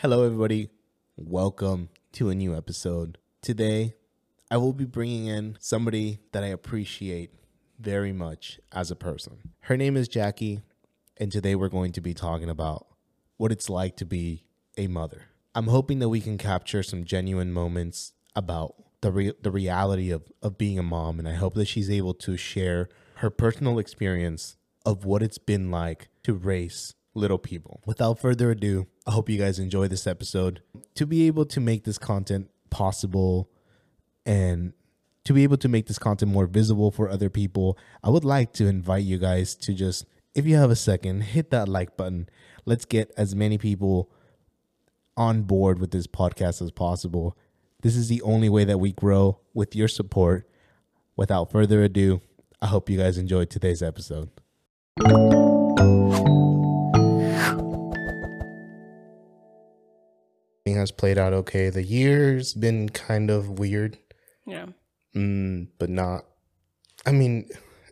Hello, everybody. Welcome to a new episode. Today, I will be bringing in somebody that I appreciate very much as a person. Her name is Jahkee, and today we're going to be talking about what it's like to be a mother. I'm hoping that we can capture some genuine moments about the re- the reality of, of being a mom, and I hope that she's able to share her personal experience of what it's been like to raise little people. Without further ado, I hope you guys enjoy this episode. To be able to make this content possible and to be able to make this content more visible for other people, I would like to invite you guys to just, if you have a second, hit that like button. Let's get as many people on board with this podcast as possible. This is the only way that we grow with your support. Without further ado, I hope you guys enjoyed today's episode. Has played out okay. The year's been kind of weird. Yeah. Mm, but not. I mean,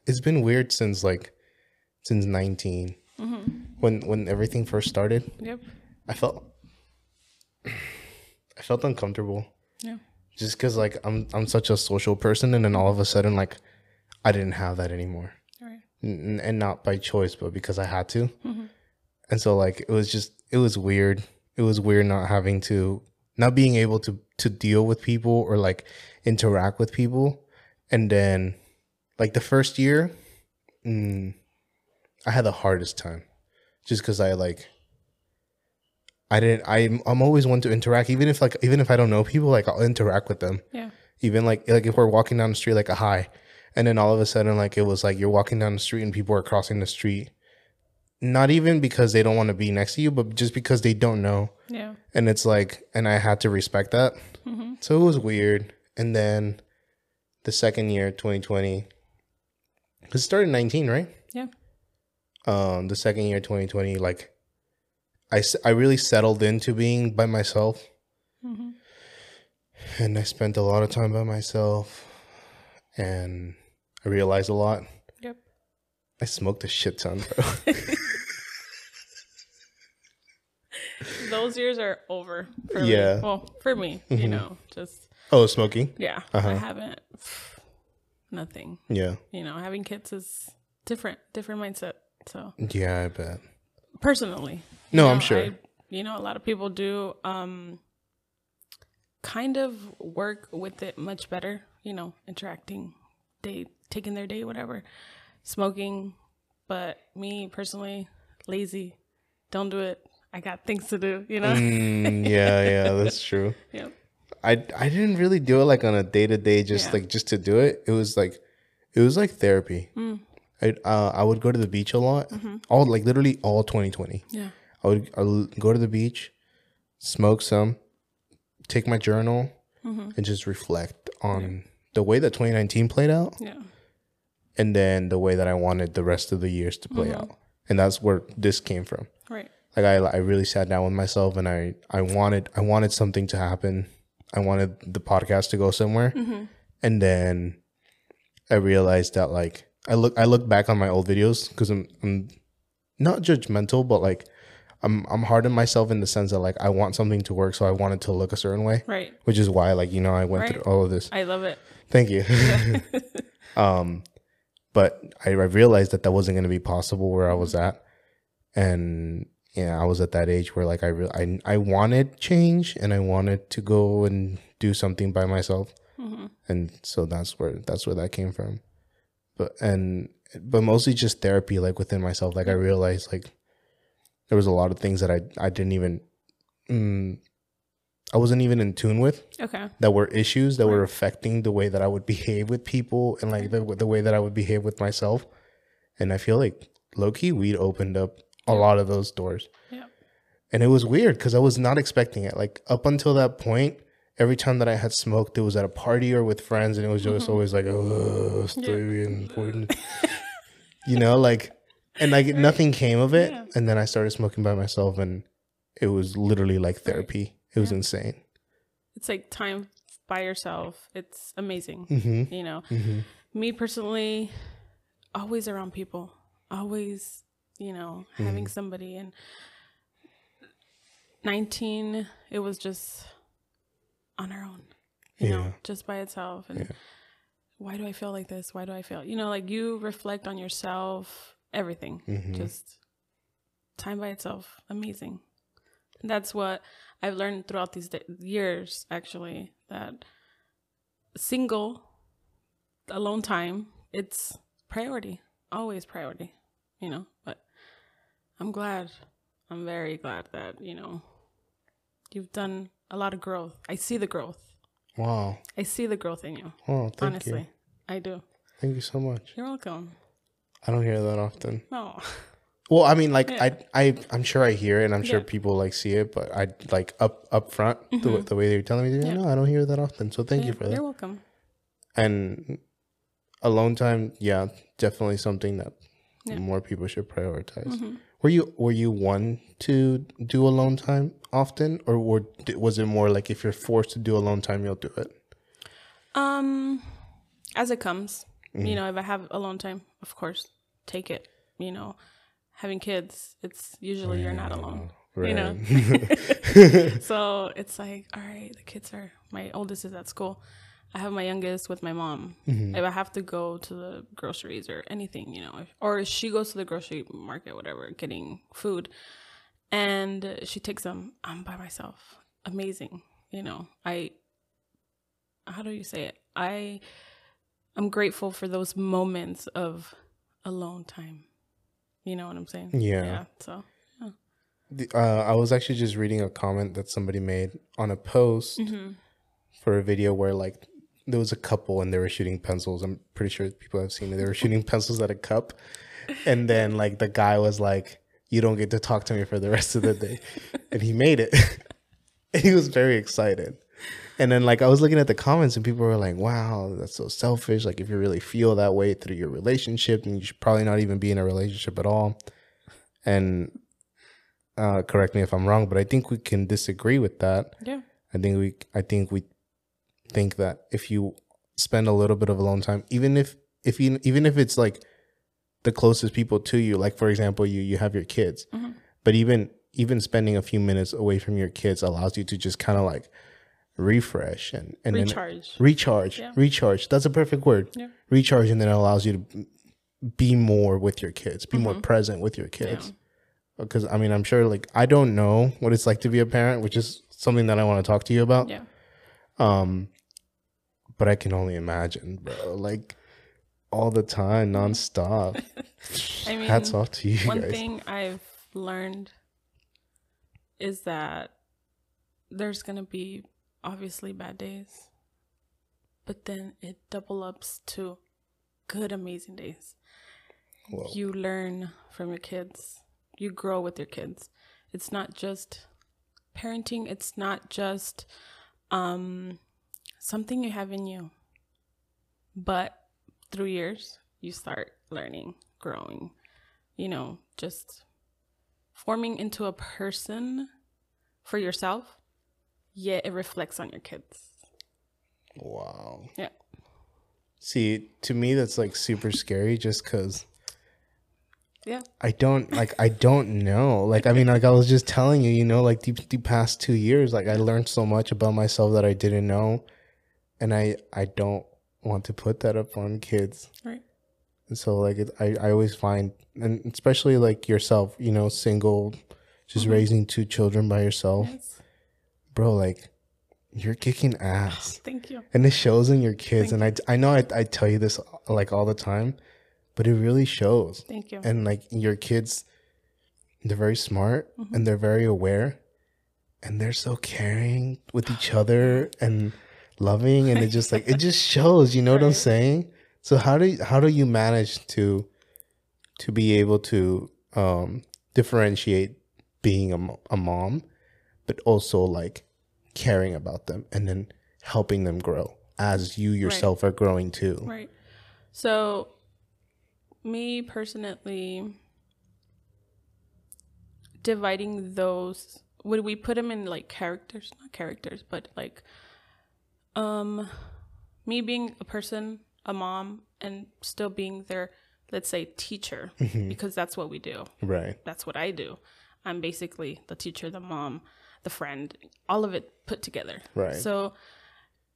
it's been weird since like since 19 Mm-hmm. when when everything first started. Yep. I felt I felt uncomfortable Yeah. just because like I'm I'm such a social person, and then all of a sudden like I didn't have that anymore, right. N- and not by choice, but because I had to. Mhm. And so like it was just it was weird. It was weird not having to not being able to to deal with people or like interact with people. And then like the first year, mm, I had the hardest time just cuz I like I didn't I I'm always one to interact even if like even if I don't know people like I'll interact with them. Yeah. Even like like if we're walking down the street like a hi and then all of a sudden like it was like you're walking down the street and people are crossing the street not even because they don't want to be next to you, but just because they don't know. Yeah. And it's like, and I had to respect that. Mm-hmm. So it was weird. And then the second year, 2020, because it started 19, right? Yeah. Um, the second year, 2020, like I, I really settled into being by myself Mm-hmm. and I spent a lot of time by myself and I realized a lot. Yep. I smoked a shit ton, bro. Those years are over. For Yeah. Me. Well, for me, Mhm. you know, just oh, smoking? yeah. Uh-huh. I haven't. Nothing. Yeah. You know, having kids is different. Different mindset. So Yeah, I bet. personally. No, I'm sure. I- you know, a lot of people do um kind of work with it much better. You know, interacting, day taking their day, whatever, smoking. But me personally, lazy. Don't do it. I got things to do. You know. Mm, yeah, yeah, that's true. Yep. I I didn't really do it like on a day to day, just Yeah. like just to do it. It was like, it was like therapy. Mm. I uh, I would go to the beach a lot, Mm-hmm. all like literally all 2020. Yeah. I would I would go to the beach, smoke some, take my journal, Mm-hmm. and just reflect on the way that 2019 played out, Yeah. and then the way that I wanted the rest of the years to Mm-hmm. play out. And that's where this came from. Like I, I really sat down with myself and I, I wanted I wanted something to happen. I wanted the podcast to go somewhere. Mm-hmm. And then I realized that like I look I look back on my old videos because I'm I'm not judgmental, but like I'm I'm hard on myself in the sense that like I want something to work, so I want it to look a certain way. Right. Which is why like, you know, I went Right. through all of this. I love it. Thank you. um, but I, I realized that that wasn't going to be possible where I was at, and yeah, I was at that age where like I re- I I wanted change and I wanted to go and do something by myself, hmm and so that's where that's where that came from. But and but mostly just therapy, like within myself. Like I realized like there was a lot of things that I I didn't even. Mm, I wasn't even in tune with Okay. that were issues that were affecting the way that I would behave with people and like the the way that I would behave with myself. And I feel like low key weed opened up a lot of those doors. Yeah. And it was weird because I was not expecting it. Like up until that point, every time that I had smoked, it was at a party or with friends, and it was just Mhm. always like, oh, it's Yeah. very important. you know, like, and like nothing came of it. Yeah. And then I started smoking by myself, and it was literally like therapy. It was Yeah. insane. It's like time by yourself. It's amazing. Mm-hmm. You know, Mm-hmm. me personally, always around people, always, you know, having somebody and 19, it was just on our own, you know, just by itself. And Yeah. why do I feel like this? Why do I feel, you know, like you reflect on yourself, everything, Mhm. just time by itself. Amazing. And that's what I've learned throughout these da- years, actually, that single, alone time, it's priority, always priority, you know, but I'm glad. I'm very glad that, you know, you've done a lot of growth. I see the growth. Wow. I see the growth in you. Oh, thank honestly, you. I do. Thank you so much. You're welcome. I don't hear that often. No, Well, I mean, like Yeah. I, I, I'm sure I hear it, and I'm sure Yeah. Mm-hmm. people like see it, but I like up up front the, the way they're telling me. Yeah. No, I don't hear that often. So thank you for that. You're welcome. And alone time, yeah, definitely something that Yeah. Mm-hmm. more people should prioritize. Were you were you one to do alone time often, or were, was it more like if you're forced to do alone time, you'll do it? Um, as it comes, Mm-hmm. you know, if I have alone time, of course, take it. You know, having kids, it's usually you're not alone. Right. You know, so it's like, all right, the kids are. My oldest is at school. I have my youngest with my mom. Mm-hmm. If I have to go to the groceries or anything, you know, if, or she goes to the grocery market, whatever, getting food, and she takes them, I'm by myself. Amazing, you know. I how do you say it? I I'm grateful for those moments of alone time. You know what I'm saying? Yeah. So The- uh, I was actually just reading a comment that somebody made on a post Mm-hmm. for a video where like there was a couple and they were shooting pencils. I'm pretty sure people have seen it. They were shooting pencils at a cup, and then like the guy was like, "You don't get to talk to me for the rest of the day," and he made it. and he was very excited. And then like I was looking at the comments and people were like, "Wow, that's so selfish. Like if you really feel that way through your relationship, then you should probably not even be in a relationship at all." And uh, correct me if I'm wrong, but I think we can disagree with that. yeah. I think we I think we think that if you spend a little bit of alone time, even if if you even if it's like the closest people to you, like for example, you you have your kids, Mhm. but even even spending a few minutes away from your kids allows you to just kind of like refresh and and Recharge. recharge Yeah. recharge. That's a perfect word. Yeah. Recharge, and then it allows you to be more with your kids, be more Mhm. present with your kids because I mean, I'm sure like I don't know what it's like to be a parent, which is something that I want to talk to you about. Yeah. Um, but I can only imagine, bro. Like all the time, nonstop. I mean, Hats off to you one guys. thing I've learned is that there's gonna be obviously bad days, but then it double ups to good, amazing days. Whoa. You learn from your kids. You grow with your kids. It's not just parenting. It's not just um, something you have in you, but through years you start learning, growing. You know, just forming into a person for yourself. Yet it reflects on your kids. Wow. Yeah. See, to me, that's like super scary, just because Yeah. I don't like. I don't know. Like, I mean, like I was just telling you, you know, like the, the past two years, like I learned so much about myself that I didn't know, and I I don't want to put that up on kids. Right. And so like it, I I always find and especially like yourself, you know, single, just raising two children by yourself, Yes. bro. Like you're kicking ass, Thank you. and it shows in your kids. Thank and I I know I I tell you this like all the time, but it really shows. Thank you. And like your kids, they're very smart Mm-hmm. and they're very aware, and they're so caring with each other and loving, and it just like it just shows. You know what I'm saying? So how do you, how do you manage to to be able to um, differentiate being a, a mom, but also like caring about them and then helping them grow as you yourself are growing too? Right. So, me personally, dividing those, would we put them in like characters? Not characters, but like, um, me being a person, a mom, and still being their, let's say, teacher, because that's what we do Right. that's what I do. I'm basically the teacher, the mom, the friend, all of it put together. Right. So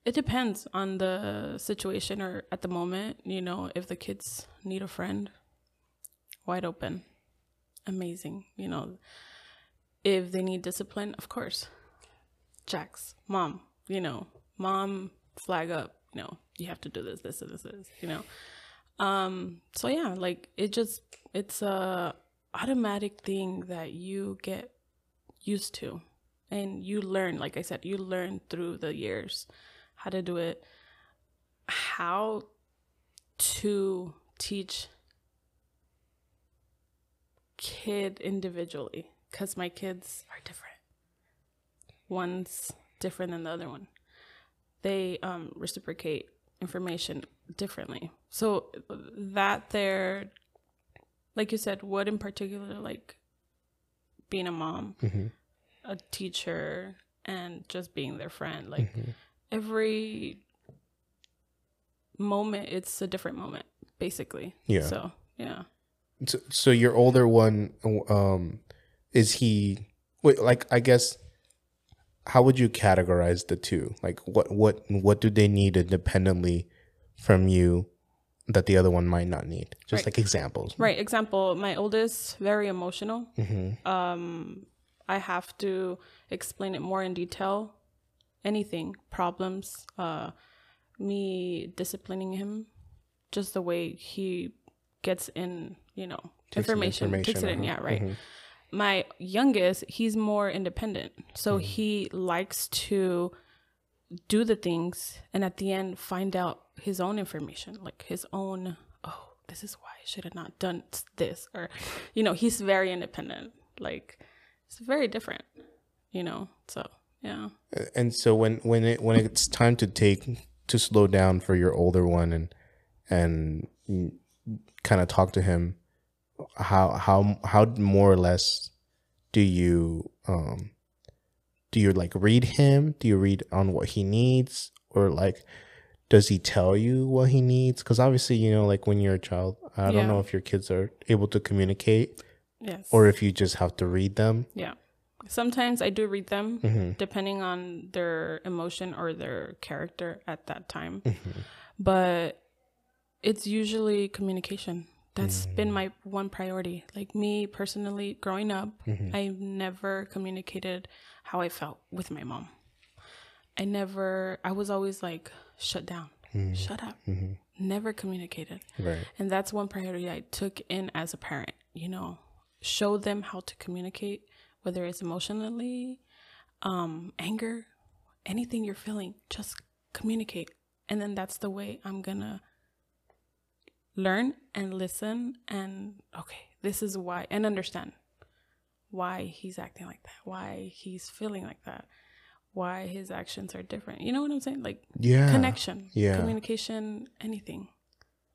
it depends on the situation or at the moment, you know, if the kids need a friend, wide open, amazing, you know. If they need discipline, of course, Jax, mom, you know, mom, flag up, you know, you have to do this, this, and this, this, you know. Um, so yeah, like it just it's a automatic thing that you get used to and you learn, like I said, you learn through the years how to do it, how to teach kid individually because my kids are different. One's different than the other one. They um, reciprocate information differently. So that there, like you said, what in particular, like being a mom, Mm-hmm. a teacher, and just being their friend, like Mm-hmm. every moment, it's a different moment, basically. Yeah. So yeah. So, so your older one, um, is he? Wait, like I guess, how would you categorize the two? Like, what what what do they need independently from you that the other one might not need? Just Right. like examples. Right. Example, my oldest, very emotional. Mm-hmm. Um, I have to explain it more in detail. Anything, problems, uh, me disciplining him, just the way he gets in, you know, Takes in information, takes it in. uh-huh. Yeah, right. Mhm. My youngest, he's more independent, so Mm-hmm. he likes to do the things and at the end find out his own information, like his own. Oh, this is why I should have not done this, or, you know, he's very independent. Like, it's very different, you know. So yeah, And so when when it when it's time to take to slow down for your older one and and kind of talk to him, how how how more or less do you um do you like read him? Do you read on what he needs or like does he tell you what he needs? Because obviously, you know, like when you're a child, I don't know if your kids are able to communicate yes, or if you just have to read them. yeah. Sometimes I do read them, Mm-hmm. depending on their emotion or their character at that time. Mm-hmm. But it's usually communication. That's Mm. been my one priority. Like me personally, growing up, Mm-hmm. I never communicated how I felt with my mom. I never, I was always like, shut down, Mm-hmm. shut up. Never communicated. Right. And that's one priority I took in as a parent, you know, show them how to communicate, whether it's emotionally, um, anger, anything you're feeling, just communicate. And then that's the way I'm gonna learn and listen and okay, this is why and understand why he's acting like that, why he's feeling like that, why his actions are different. You know what I'm saying? Like Yeah. connection, Yeah. communication, anything.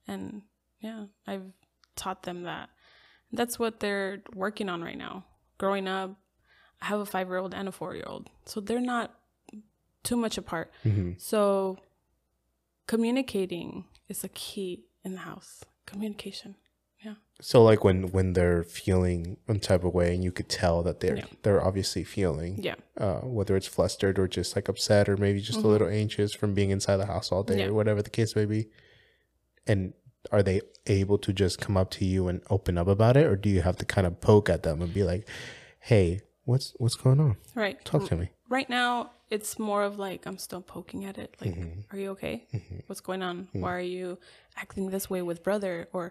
And yeah, I've taught them that. That's what they're working on right now. Growing up, I have a five year old and a four year old. So they're not too much apart. Mm-hmm. So communicating is a key in the house. Communication. Yeah. So like when when they're feeling one type of way, and you could tell that they're Yeah. they're obviously feeling, Yeah. uh, whether it's flustered or just like upset or maybe just a little anxious from being inside the house all day Mm-hmm. Yeah. or whatever the case may be. And are they able to just come up to you and open up about it, or do you have to kind of poke at them and be like, "Hey, what's what's going on? Right. Talk to me." right now it's more of like i'm still poking at it like Mm-hmm. are you okay? What's going on? Why are you acting this way with brother? Or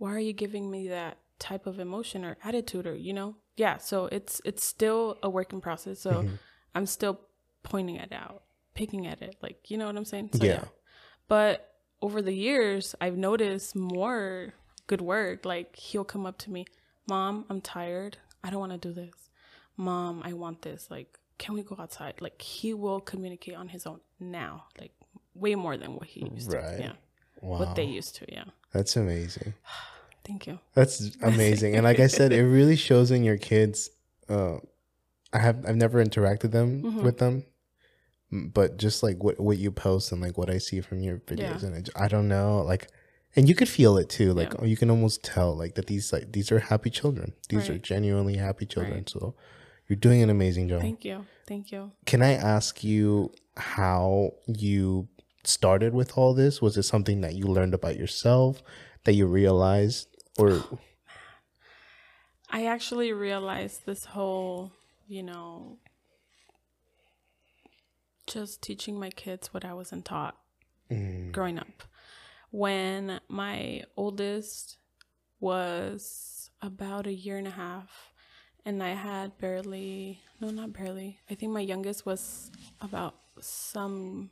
why are you giving me that type of emotion or attitude or you know? Yeah so it's it's still a working process so Mm-hmm. i'm still pointing it out picking at it like you know what i'm saying? So, Yeah. but over the years i've noticed more good work like he'll come up to me mom i'm tired. I don't want to do this. Mom i want this like can we go outside like he will communicate on his own now like way more than what he used Right. to yeah Wow, what they used to yeah that's amazing. thank you That's amazing. and like I said, it really shows in your kids. Uh, I have I've never interacted them Mm-hmm. with them, but just like what what you post and like what I see from your videos, Yeah. and it, I don't know, like, and you could feel it too. Like Yeah. you can almost tell like that these like these are happy children. These are genuinely happy children. Right. So You're doing an amazing job. Thank you. Thank you. Can I ask you how you started with all this? Was it something that you learned about yourself that you realized or oh, I actually realized this whole, you know, just teaching my kids what I wasn't taught mm. growing up. When my oldest was about a year and a half, and I had barely, no, not barely, I think my youngest was about some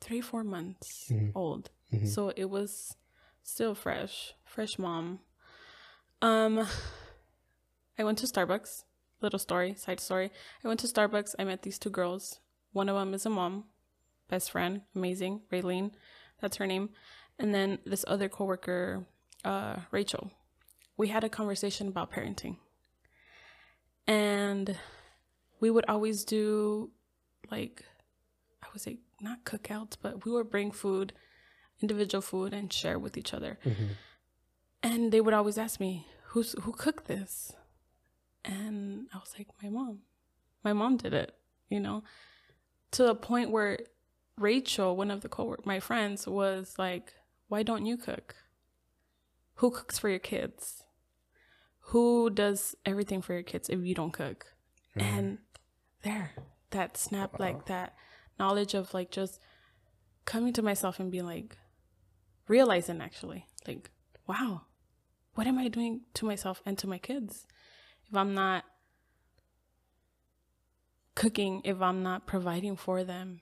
three, four months old. So it was still fresh, fresh mom. Um, I went to Starbucks. Little story, side story. I went to Starbucks. I met these two girls. One of them is a mom, best friend, amazing, Raylene, that's her name. And then this other coworker, uh, Rachel. We had a conversation about parenting, and we would always do like I would say not cookouts, but we would bring food, individual food, and share with each other. Mm-hmm. And they would always ask me, "Who's who cooked this?" And I was like, "My mom. My mom did it." You know, to the point where Rachel, one of the co my friends, was like, "Why don't you cook? Who cooks for your kids? Who does everything for your kids if you don't cook?" Mm-hmm. And there, that snap, like that knowledge of like just coming to myself and being like, realizing actually, like, wow, what am I doing to myself and to my kids if I'm not cooking, if I'm not providing for them?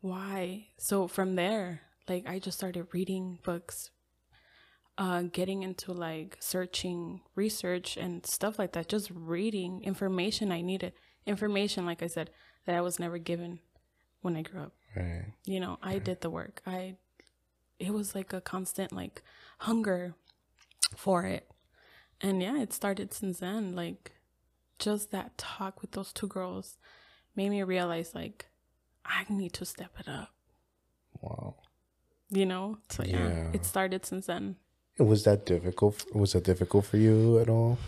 Why? So from there, like, I just started reading books, uh, getting into like searching research and stuff like that, just reading information I needed. Information, like I said, that I was never given when I grew up right? you know i did the work i it was like a constant like hunger for it and yeah it started since then like just that talk with those two girls made me realize like i need to step it up Wow. you know so yeah, Yeah. it started since then Was that difficult? Was that difficult for you at all?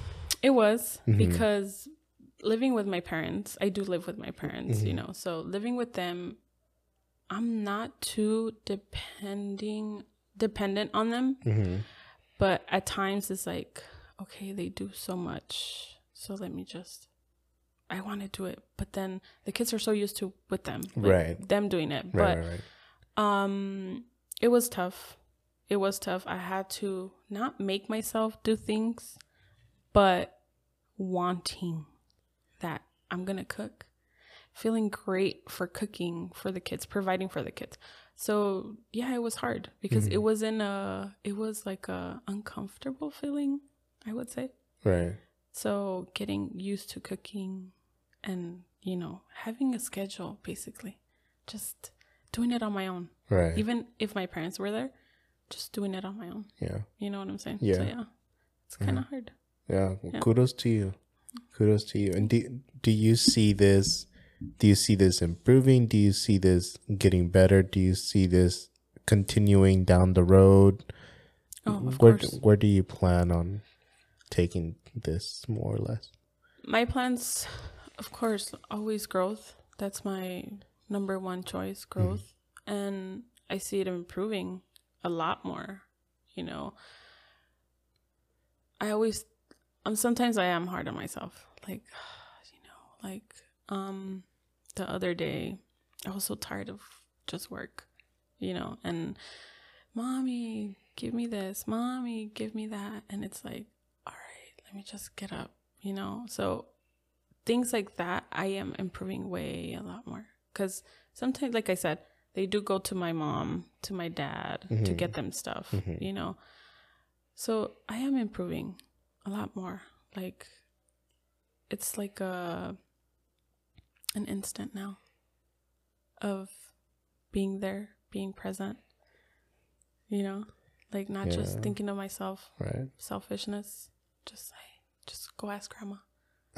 It was because living with my parents, I do live with my parents, you know. So living with them, I'm not too depending dependent on them. Mm-hmm. But at times it's like, okay, they do so much. So let me just I want to do it. But then the kids are so used to with them. like, Right. Them doing it. Right, but right, right. um it was tough it was tough. I had to not make myself do things but wanting that i'm gonna cook feeling great for cooking for the kids providing for the kids. So yeah it was hard because mm-hmm. it was in a it was like a uncomfortable feeling i would say. Right. so getting used to cooking and you know having a schedule basically just doing it on my own. Right. even if my parents were there, just doing it on my own. yeah. You know what I'm saying? Yeah. So yeah, it's kind of mm-hmm. hard. Yeah, kudos to you. Kudos to you. And do do you see this? Do you see this improving? Do you see this getting better? Do you see this continuing down the road? Oh, of where course. where do you plan on taking this more or less? My plans, of course, always growth. That's my number one choice, mm-hmm. growth. And I see it improving a lot more, you know. I always um sometimes I am hard on myself. Like, you know, like um the other day I was so tired of just work, you know, and mommy, give me this, mommy, give me that. And it's like, all right, let me just get up, you know? So things like that, I am improving way a lot more. Because sometimes, like I said, they do go to my mom, to my dad to mm-hmm. get them stuff, mm-hmm. you know? So I am improving a lot more. Like, it's like a an instant now of being there, being present. You know, like not just thinking of myself, Right. selfishness. Just say, just go ask grandma,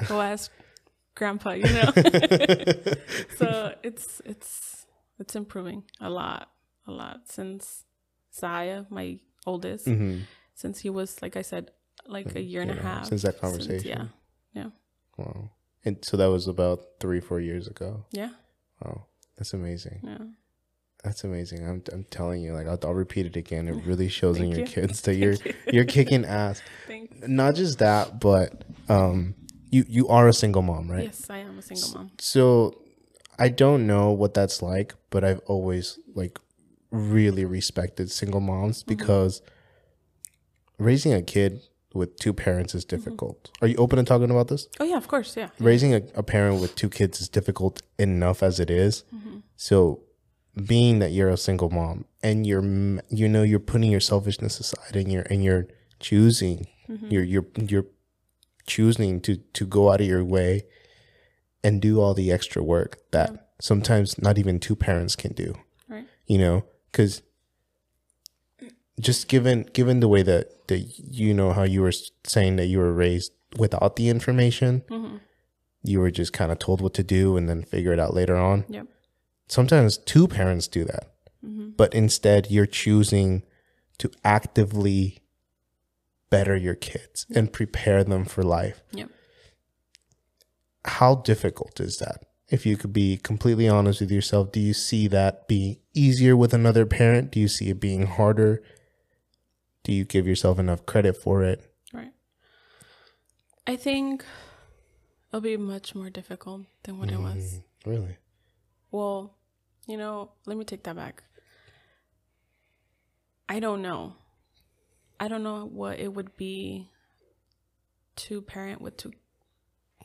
go ask grandpa. You know. so it's it's it's improving a lot, a lot since Zaya, my oldest, Mhm. since he was like I said, like a year and a half since that conversation. yeah, yeah. Wow. And so that was about three, four years ago. Yeah. Wow, that's amazing. Yeah. That's amazing. I'm, I'm telling you, like I'll, I'll repeat it again. It really shows in your you. kids that you're you're kicking ass. Thanks. Not just that, but um, you you are a single mom, right? Yes, I am a single mom. So I don't know what that's like, but I've always like really respected single moms Mm-hmm. because raising a kid with two parents is Mm-hmm. difficult. Are you open to talking about this? Oh yeah, of course. Yeah. Raising a, a parent with two kids is difficult enough as it is. Mm-hmm. So being that you're a single mom and you're you know you're putting your selfishness aside and you're and you're choosing Mm-hmm. you're you're you're choosing to to go out of your way and do all the extra work that sometimes not even two parents can do Right. you know because just given given the way that that you know how you were saying that you were raised without the information Mm-hmm. you were just kind of told what to do and then figure it out later on Yep. sometimes two parents do that Mm-hmm. but instead you're choosing to actively better your kids and prepare them for life Yep. How difficult is that if you could be completely honest with yourself do you see that being easier with another parent do you see it being harder do you give yourself enough credit for it Right. I think it'll be much more difficult than what it mm, was. really Well, you know, let me take that back. I don't know. I don't know what it would be to parent with two,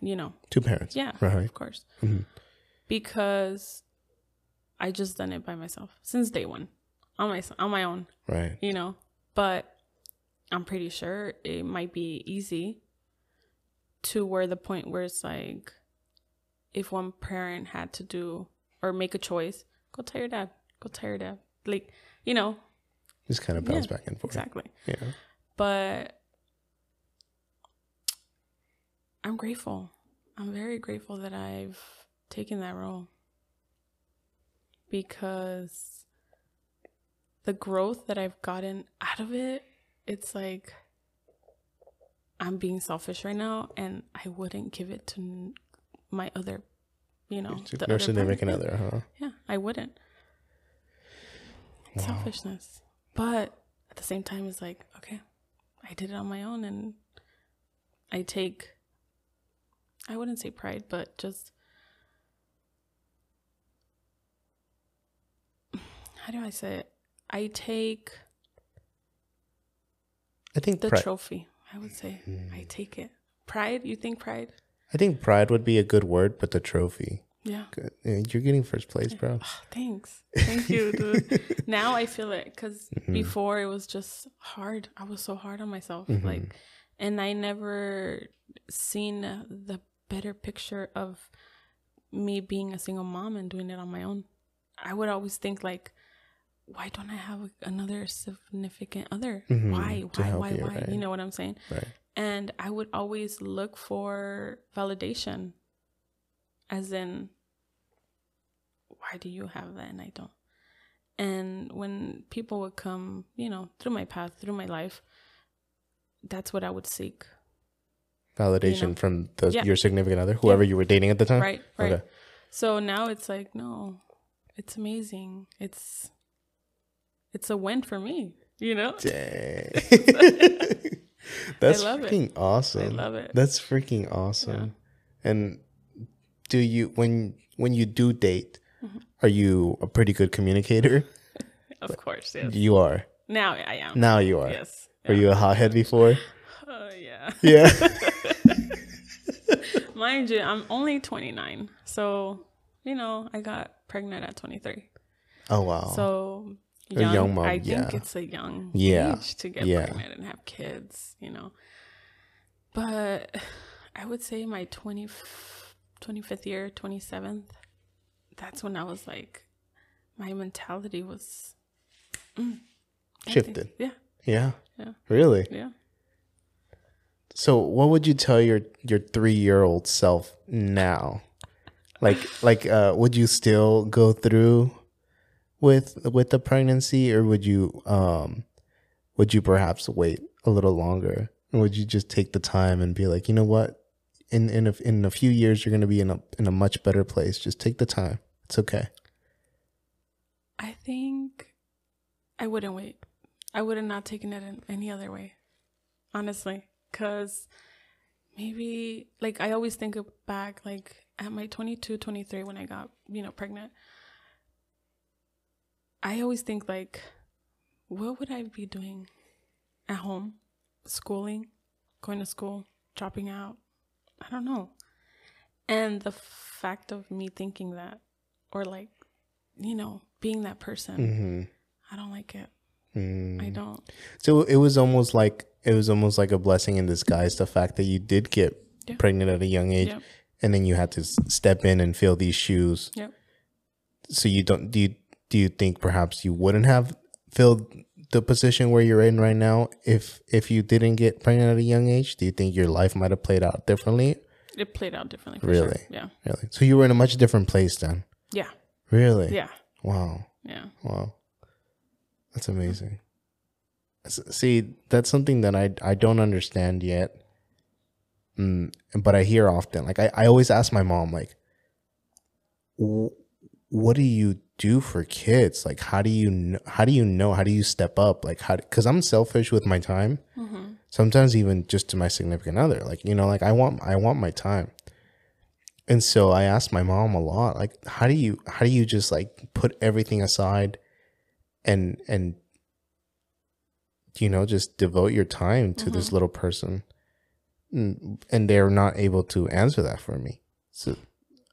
you know, two parents yeah, right of course. Mhm. Because I just done it by myself since day one on my on my own, right you know. But I'm pretty sure it might be easy to where the point where it's like if one parent had to do or make a choice, go tell your dad, go tell your dad. Like, you know, just kind of bounce Yeah, back and forth exactly. yeah But I'm grateful. I'm very grateful that I've taken that role because the growth that I've gotten out of it, it's like I'm being selfish right now and I wouldn't give it to my other, you know, the your other significant other huh Yeah, I wouldn't. Wow. Selfishness. But at the same time, it's like, okay, I did it on my own and I take, I wouldn't say pride, but just, how do I say it? I take i think the pride, trophy. I would say I take it. Pride? You think pride? i think pride would be a good word but the trophy Yeah. Good. You're getting first place, bro. Oh, thanks. Thank you, dude. now I feel it because Mm-hmm. before it was just hard. I was so hard on myself. Mm-hmm. Like, and I never seen the better picture of me being a single mom and doing it on my own. I would always think like, why don't I have another significant other? Mhm, Why? Why? Why? you, Why? right. You know what I'm saying? Right. And I would always look for validation, as in, why do you have that and I don't? And when people would come, you know, through my path, through my life, that's what I would seek. Validation You know. from the, Yeah. your significant other, whoever you were dating at the time. Right, right. Okay. So now it's like, no, it's amazing. It's it's a win for me, you know? Dang. That's love it. freaking awesome. I love it. That's freaking awesome. And do you when when you do date, Mm-hmm. are you a pretty good communicator? Of course, yes. You are. Now I am. Now you are. Yes. Were you a hothead before? Oh yeah. Yeah. Mind you, I'm only 29. So, you know, I got pregnant at 23. oh wow. So, A young, young mom, I think it's a young Yeah, age to get yeah. pregnant and have kids, you know. But I would say my 20, 25th year, 27th, that's when I was like, my mentality was mm, I think- Shifted. Yeah, yeah. Yeah. Really? yeah. So, what would you tell your your three year old self now? Like, like, uh, would you still go through with with the pregnancy, or would you um, would you perhaps wait a little longer, or would you just take the time and be like, you know what, in in a, in a few years you're going to be in a in a much better place. Just take the time. It's okay. I think I wouldn't wait. I would have not taken it in any other way, honestly. Cause maybe like I always think of back like at my 22, 23 when I got you know pregnant. I always think like, what would I be doing at home, schooling, going to school, dropping out? I don't know. And the fact of me thinking that, or like, you know, being that person, Mm-hmm. I don't like it. Mm. I don't. So it was almost like it was almost like a blessing in disguise. The fact that you did get Yeah. pregnant at a young age, Yep. and then you had to step in and fill these shoes. Yep. So you don't do you do you think perhaps you wouldn't have filled the position where you're in right now if if you didn't get pregnant at a young age? Do you think your life might have played out differently? It played out differently. For Really? Sure. Yeah. Really? So you were in a much different place then. Yeah. Really? Yeah. Wow. Yeah. Wow. That's amazing. See, that's something that I I don't understand yet. Mm, but I hear often. Like I, I always ask my mom, like, what do you do for kids? Like, how do you kn- how do you know? How do you step up? Like, how? Because I'm selfish with my time. Mm-hmm. Sometimes even just to my significant other. Like, you know, like I want I want my time. And so I asked my mom a lot, like, how do you how do you just like put everything aside and and you know just devote your time to this little person and, they're not able to answer that for me so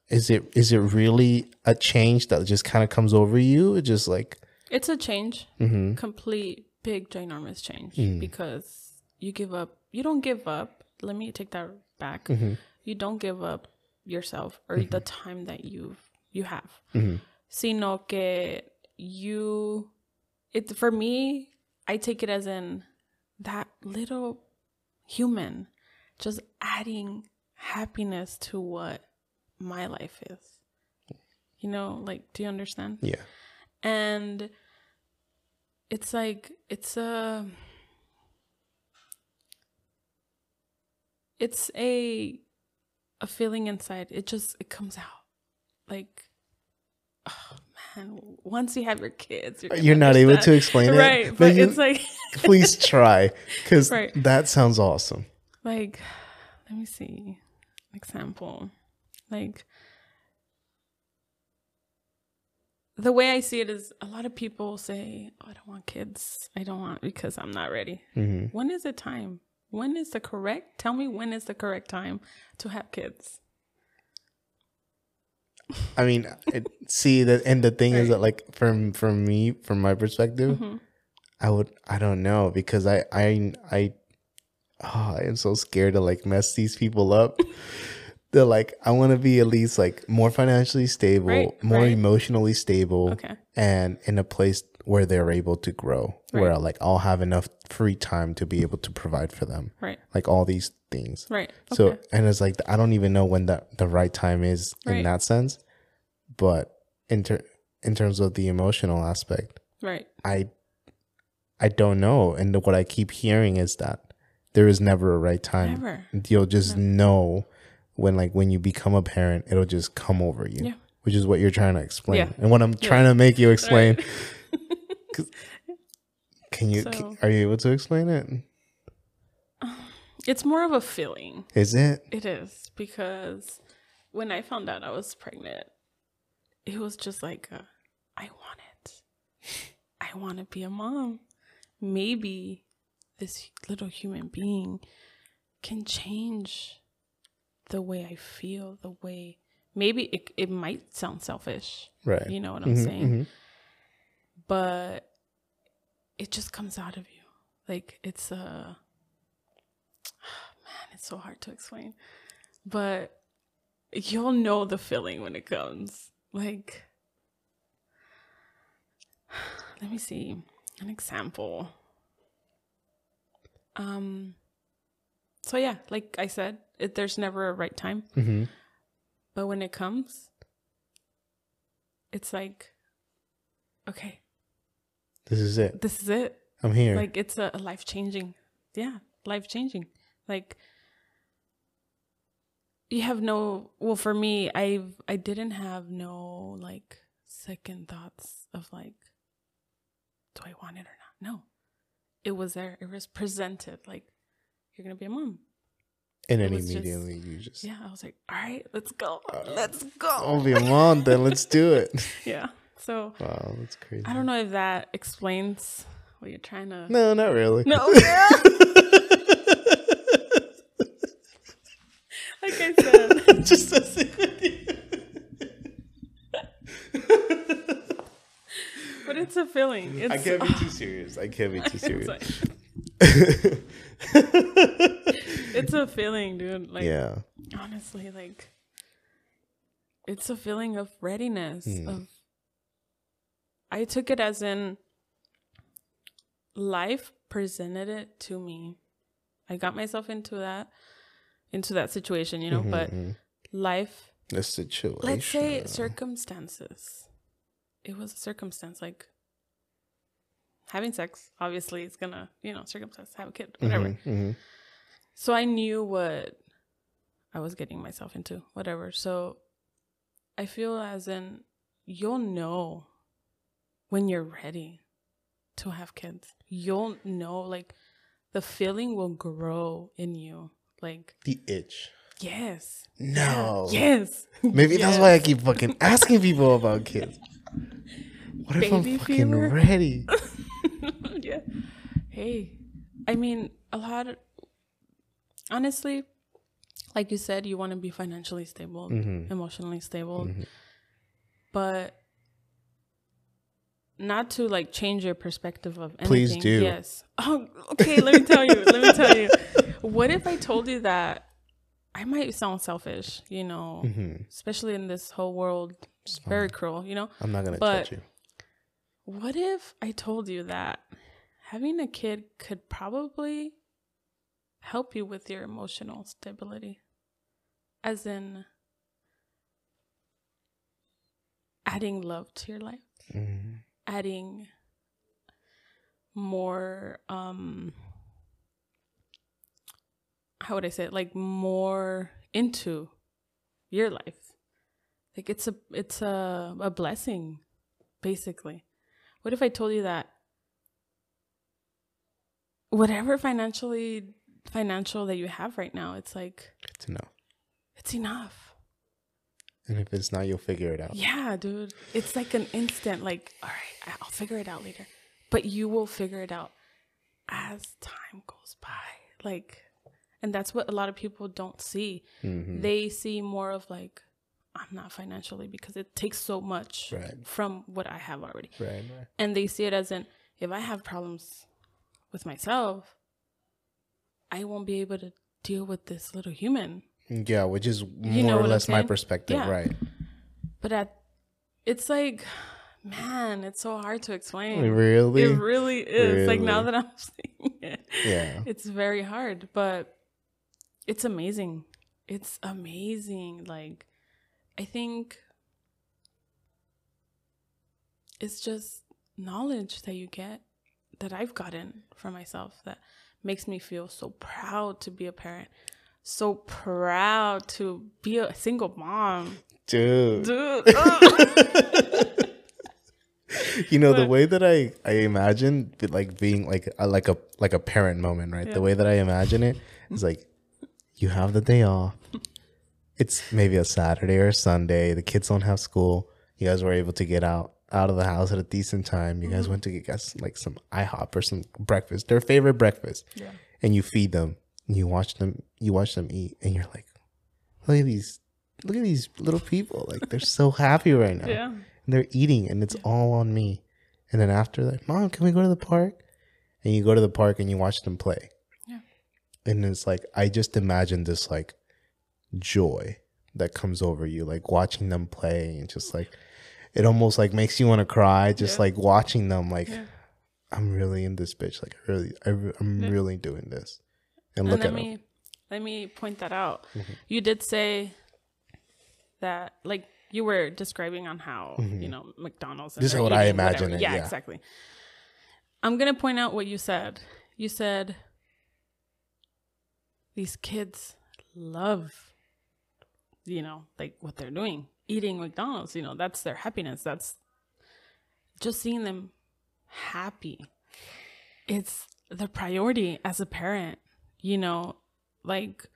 is it is it really a change that just kind of comes over you It just like It's a change, mm-hmm, complete, big, ginormous change Mm. because you give up. You don't give up. Let me take that back. mm-hmm, You don't give up yourself or the time that you've you have, mm-hmm, sino que you. It for me, I take it as in that little human just adding happiness to what my life is. You know, like, do you understand? yeah and it's like it's a it's a a feeling inside it just it comes out like oh once you have your kids you're, you're not able to explain it right No, but you- it's like please try because Right. that sounds awesome. Like let me see example. Like the way i see it is a lot of people say oh, i don't want kids. I don't want because i'm not ready. Hmm when is the time? When is the correct tell me when is the correct time to have kids I mean, it, see that, and the thing is that, like, from from me, from my perspective, Mhm. I would, I don't know, because I, I, I, oh, I am so scared to like mess these people up. They're like, I want to be at least like more financially stable, Right, more right. emotionally stable, okay and in a place where they're able to grow, where like I'll have enough free time to be able to provide for them, right. Like all these things. right. So and it's like I don't even know when the the right time is in that sense, but in ter- in terms of the emotional aspect, right. I I don't know, and what I keep hearing is that there is never a right time. never. You'll just know when like when you become a parent, it'll just come over you, Yeah. which is what you're trying to explain, Yeah. and what I'm trying to make you explain. 'Cause- Can you? So- are you able to explain it? it's more of a feeling Is it? It is because when I found out I was pregnant, it was just like, uh, I want it. I want to be a mom. Maybe this little human being can change the way I feel, the way maybe it, it might sound selfish. Right. You know what I'm Mhm, saying? mhm. But it just comes out of you. Like it's a man, it's so hard to explain. But you'll know the feeling when it comes. Like let me see an example. Um so yeah, like I said, it, there's never a right time, Mhm. but when it comes it's like okay, This is it. this is it. I'm here. Like it's a, life changing. Yeah, life changing. Like you have no well for me i've i didn't have no like second thoughts of like do i want it or not no it was there it was presented like you're gonna be a mom And then was just- immediately you just yeah i was like all right let's go Uh, let's go I'll be a mom then let's do it. yeah so Wow, that's crazy. i don't know if that explains what you're trying to No, not really. no yeah. like i said just doesn't. but it's a feeling it's I can't be too serious. I can't be too serious. it's a feeling, dude. Like yeah. honestly, like it's a feeling of readiness. Hmm. Of I took it as in life presented it to me. I got myself into that into that situation, you know, but Mhm. life The situation. let's say circumstances. It was a circumstance like having sex. Obviously, it's gonna, you know, circumstance, have a kid, whatever. Mhm, mhm. So I knew what I was getting myself into, whatever. So I feel as in you'll know when you're ready to have kids. You'll know, like, the feeling will grow in you. Like, The itch. yes. No. Yes. Maybe that's why I keep fucking asking people about kids. What if I'm fucking fever? ready? yeah. Hey, I mean, a lot of, honestly, like you said, you want to be financially stable, Mhm. emotionally stable, Mhm. but not to like change your perspective of anything. Please do. Yes. Oh, okay. Let me tell you. Let me tell you. What if I told you that I might sound selfish, you know, Mhm. especially in this whole world, It's very cruel, you know? I'm not gonna but- judge you. What if I told you that having a kid could probably help you with your emotional stability? As in adding love to your life, Mhm. Adding more um how would I say it? Like more into your life. Like it's a it's a a blessing, basically. What if I told you that whatever financially financial that you have right now, it's like to know. it's enough. And if it's not, you'll figure it out. Yeah, dude. It's like an instant like, all right, I'll figure it out later. But you will figure it out as time goes by. Like and that's what a lot of people don't see. Mhm. They see more of like I'm not financially because it takes so much Right. from what I have already. Right. Right. and they see it as in if I have problems with myself, I won't be able to deal with this little human. Yeah, which is more or what I'm less my perspective, Yeah. right? But at it's like, man, it's so hard to explain. Really? It really is. Like now that I'm saying it, Yeah. it's very hard, but it's amazing. It's amazing. Like I think it's just knowledge that you get that I've gotten for myself that makes me feel so proud to be a parent. So proud to be a single mom. Dude. Dude. Uh. ugh. you know the way that I I imagine it like being like a, like a like a parent moment, right? Yeah. The way that I imagine it is like you have the day off. It's maybe a Saturday or a Sunday. The kids don't have school. You guys were able to get out out of the house at a decent time. You guys mm-hmm. went to get guys like some IHOP or some breakfast, their favorite breakfast, yeah. and you feed them. And you watch them. You watch them eat, and you're like, look at these. Look at these little people. Like they're so happy right now Yeah. and they're eating and it's all on me. And then after that, mom, can we go to the park? And you go to the park and you watch them play. Yeah. And it's like I just imagine this like joy that comes over you, like watching them play and just like it almost like makes you want to cry, just Yeah. like watching them like Yeah. I'm really in this bitch. Like I really I, I'm Yeah. really doing this. And And look let at me them. let me point that out. Mhm. You did say that like you were describing on how, you know, McDonald's and Mm-hmm. This is what I imagine it, Yeah, yeah. exactly. I'm gonna point out what you said. You said these kids love you know, like what they're doing, eating McDonald's, you know, that's their happiness. That's just seeing them happy. It's the priority as a parent, you know, like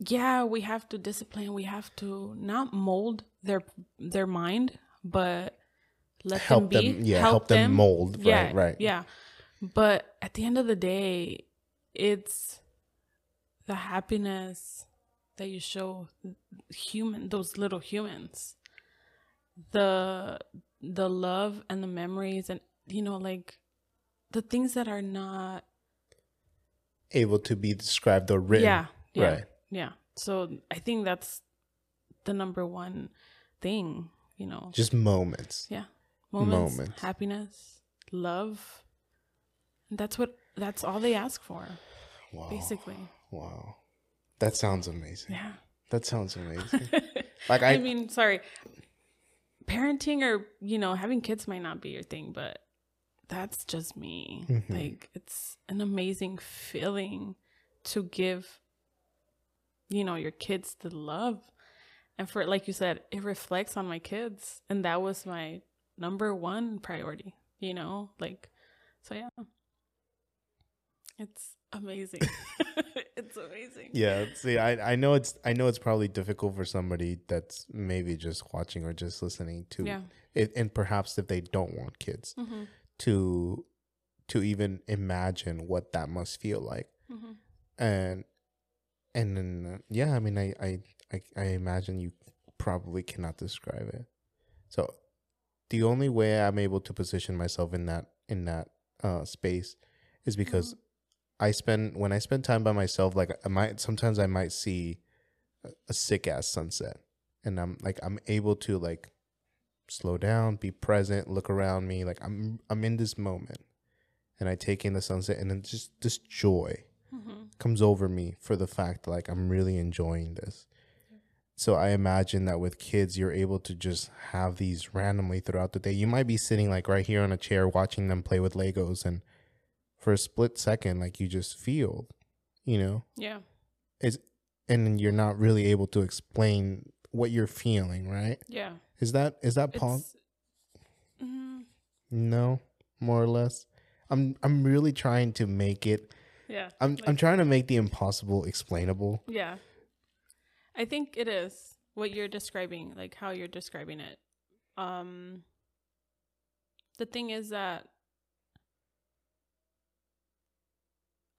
yeah, we have to discipline, we have to not mold their their mind, but let help them be them, yeah, help, them, mold. yeah, right, right. Yeah. But at the end of the day, it's the happiness that you show human those little humans. The the love and the memories and you know like the things that are not Able to be described or written. yeah, yeah. Right. Yeah. So I think that's the number one thing, you know. Just moments. Yeah. Moments, Moments. happiness, love. That's what that's all they ask for, Wow. basically. Wow. That sounds amazing. Yeah. That sounds amazing. like I, I mean, sorry. Parenting or, you know, having kids might not be your thing, but that's just me. Mhm. Like it's an amazing feeling to give you know, your kids the love. And for like you said, it reflects on my kids and that was my number one priority, you know? Like so yeah. It's amazing. it's amazing. yeah. See, I, I know it's I know it's probably difficult for somebody that's maybe just watching or just listening to Yeah. it, and perhaps if they don't want kids hmm to to even imagine what that must feel like. hmm and and then uh, yeah i mean I, I i i imagine you probably cannot describe it. So the only way i'm able to position myself in that in that uh space is because i spend when i spend time by myself like i might sometimes i might see a, a sick ass sunset. And i'm like i'm able to like slow down be present look around me like i'm i'm in this moment and i take in the sunset and then just this joy hmm comes over me for the fact that, like I'm really enjoying this. So I imagine that with kids you're able to just have these randomly throughout the day. You might be sitting like right here on a chair watching them play with Legos and for a split second like you just feel, you know, Yeah. is and you're not really able to explain what you're feeling, right? Yeah. Is that is that punk? Mm, No, more or less. I'm I'm really trying to make it yeah. I'm I'm trying to make the impossible explainable. Yeah. I think it is what you're describing, like how you're describing it. Um the thing is that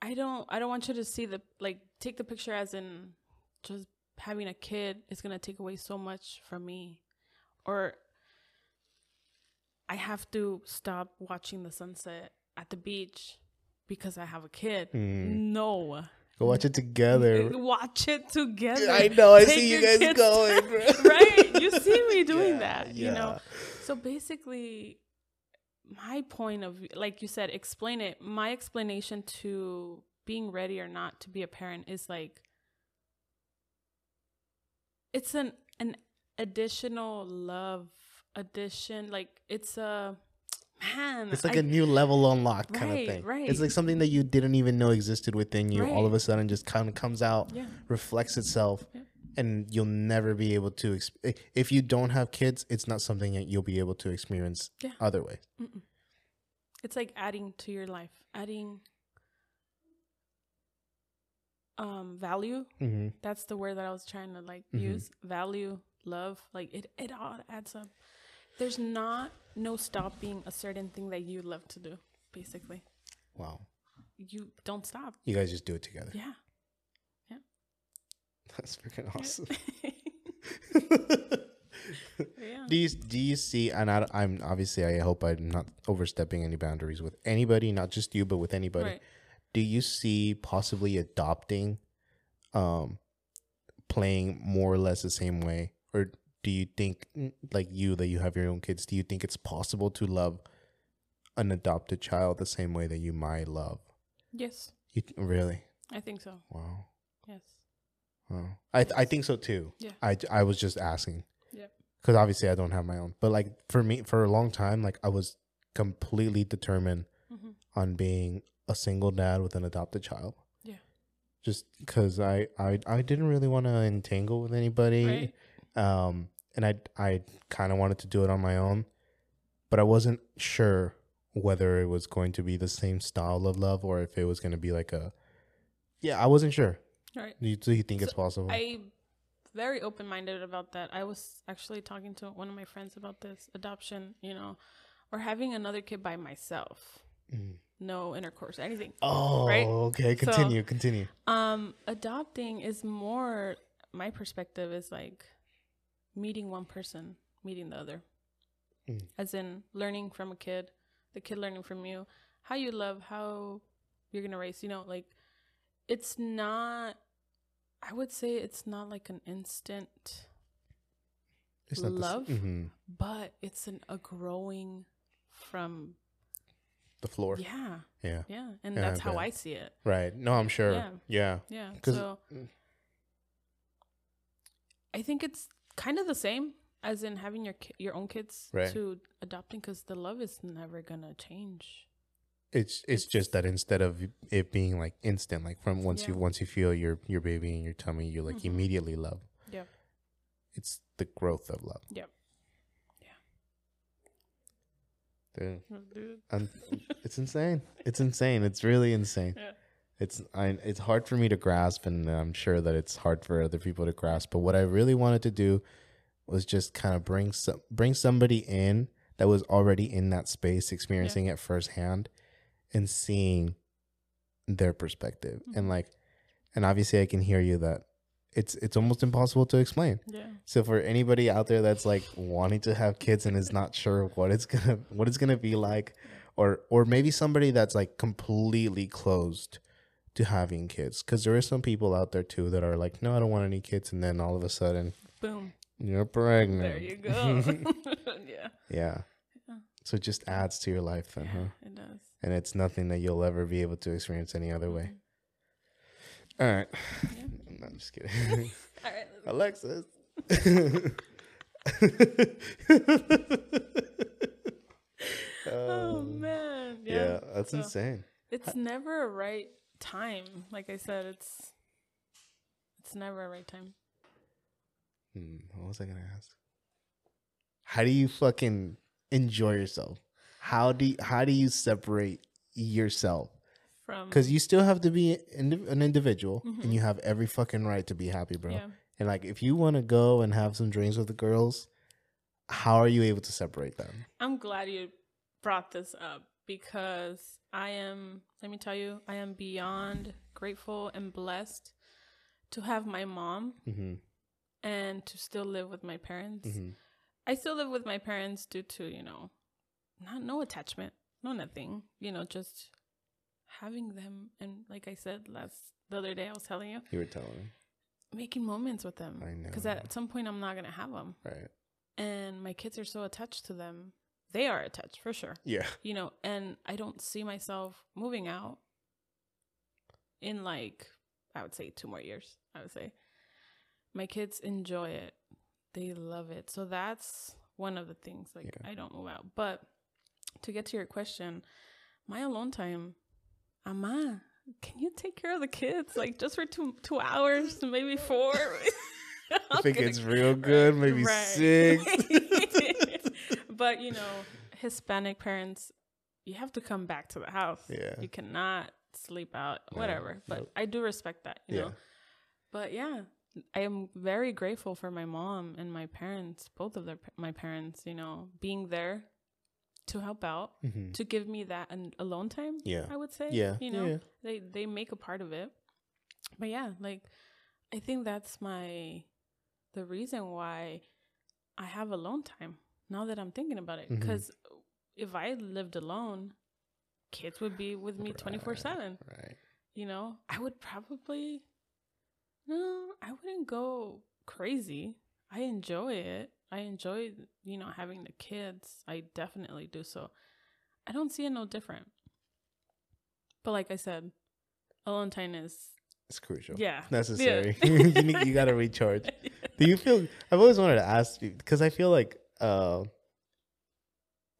I don't I don't want you to see the like take the picture as in just having a kid is going to take away so much from me or I have to stop watching the sunset at the beach because I have a kid. Mm. No. Go watch it together. Watch it together. I know. I Take see you guys going. right? You see me doing Yeah, that, you know? So basically, my point of like you said, explain it. My explanation to being ready or not to be a parent is like it's an an additional love addition. Like it's a man. It's like I- a new level unlocked kind Right, of thing. right. It's like something that you didn't even know existed within you. right. All of a sudden, just kind of comes out, yeah. reflects itself, Yeah. and you'll never be able to. Exp- if you don't have kids, it's not something that you'll be able to experience Yeah. other ways. Mm-mm. It's like adding to your life, adding um value. Mm-hmm. That's the word that I was trying to like Mhm. use. Value, love, like it it all adds up. There's not no stopping a certain thing that you love to do, basically. Wow, You don't stop. you guys just do it together. Yeah. Yeah that's freaking awesome. yeah. do you do you see? And I, I'm obviously I hope I'm not overstepping any boundaries with anybody, not just you, but with anybody. Right. do you see possibly adopting um playing more or less the same way or do you think like you that you have your own kids do you think it's possible to love an adopted child the same way that you might love Yes. you really I think so. wow Yes. wow i th- i think so too Yeah. i i was just asking Yep. because obviously i don't have my own but like for me for a long time like i was completely determined hmm on being a single dad with an adopted child. Yeah. just because I, I I didn't really want to entangle with anybody, Right. Um, and I I kind of wanted to do it on my own, but I wasn't sure whether it was going to be the same style of love or if it was going to be like a, yeah, I wasn't sure. Right. Do you, do you think it's possible? I very open minded about that. I was actually talking to one of my friends about this adoption, you know, or having another kid by myself, Mm. no intercourse, anything. Oh, right? okay. So- Continue. continue. Um, adopting is more my perspective is like meeting one person, meeting the other. Mm. As in learning from a kid, the kid learning from you, how you love, how you're gonna raise, you know, like it's not I would say it's not like an instant It's Love? Mhm. but it's an a growing from the floor. yeah, Yeah. yeah. And Yeah, that's how. I see it. Right. No, I'm sure. Yeah. Yeah. Yeah. So I think it's kind of the same as in having your ki- your own kids Right. to adopting because the love is never gonna change. It's, it's just that instead of it being like instant, like from once you Yeah. once you feel your your baby in your tummy, you like Mhm. immediately love. Yeah. It's the growth of love. Yep. Dude, Dude. I'm, it's insane. It's insane. It's really insane. Yeah. It's I, it's hard for me to grasp, and I'm sure that it's hard for other people to grasp. But what I really wanted to do was just kind of bring some bring somebody in that was already in that space, experiencing it firsthand, and seeing their perspective. And Mhm. like, and obviously, I can hear you that it's it's almost impossible to explain. Yeah. So for anybody out there that's like wanting to have kids and is not sure what it's gonna what it's gonna be like, or or maybe somebody that's like completely closed to having kids, because there is some people out there too that are like, no, I don't want any kids, and then all of a sudden Boom. you're pregnant. There you go. yeah. yeah. Yeah. So it just adds to your life, then, huh? It does. And it's nothing that you'll ever be able to experience any other way. Mhm. All right. Yeah. No, I'm just kidding. All right. Alexis. Oh Um, man. yeah, Yeah. that's So- insane. It's never a right time. Like I said, it's it's never a right time. Hmm, what was I gonna ask? How do you fucking enjoy yourself? How do you, how do you separate yourself? From Because you still have to be an individual, Mhm. and you have every fucking right to be happy, bro. yeah. And like, if you want to go and have some drinks with the girls, how are you able to separate them? I'm glad you brought this up because I am, let me tell you, I am beyond grateful and blessed to have my mom Mm-hmm. and to still live with my parents. Mm-hmm. I still live with my parents due to, you know, not no attachment, no nothing, you know, just having them and like I said last the other day I was telling you, You were telling me, making moments with them. I know. Cuz at some point I'm not going to have them. right? And my kids are so attached to them. They are attached for sure. Yeah. you know, and I don't see myself moving out in like I would say two more years. I would say my kids enjoy it; they love it. So that's one of the things. Like Yeah. I don't move out, but to get to your question, my alone time, Ama, can you take care of the kids like just for two two hours, maybe four? I think it's real good, maybe Right. six. but you know, Hispanic parents, you have to come back to the house. Yeah. You cannot sleep out, No, whatever. But nope. I do respect that, you Yeah. know. But yeah, I am very grateful for my mom and my parents, both of their my parents, you know, being there to help out, Mhm. to give me that an alone time. Yeah. I would say. Yeah. You know, yeah. they they make a part of it. But yeah, like I think that's my the reason why I have alone time now that I'm thinking about it. Mm-hmm. Because if I lived alone, kids would be with me twenty four seven. Right. You know, I would probably no, I wouldn't go crazy. I enjoy it. I enjoy you know having the kids. I definitely do. So I don't see it no different. But like I said, alone time is It's crucial. yeah Necessary. Yeah. you, need, you gotta recharge. Do you feel? I've always wanted to ask you because I feel like, uh,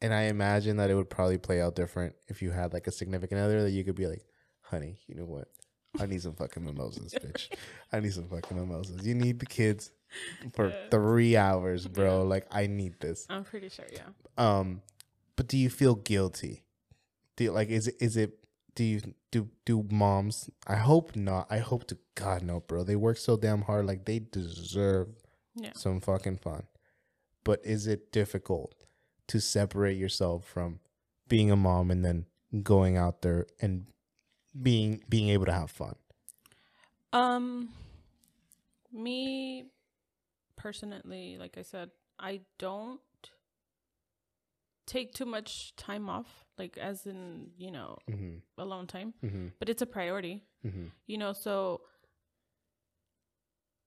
and I imagine that it would probably play out different if you had like a significant other that you could be like, "Honey, you know what? I need some fucking mimosas, bitch. I need some fucking mimosas. You need the kids for three hours, bro. Like I need this. I'm pretty sure, yeah. Um, but do you feel guilty? Do you, like is it is it do you do do moms? I hope not. I hope to God no, bro. They work so damn hard. Like they deserve Yeah. some fucking fun. But is it difficult to separate yourself from being a mom and then going out there and being being able to have fun? Um, me personally, like I said, I don't take too much time off, like as in you know Mm-hmm. alone time, Mm-hmm. but it's a priority, Mm-hmm. you know. So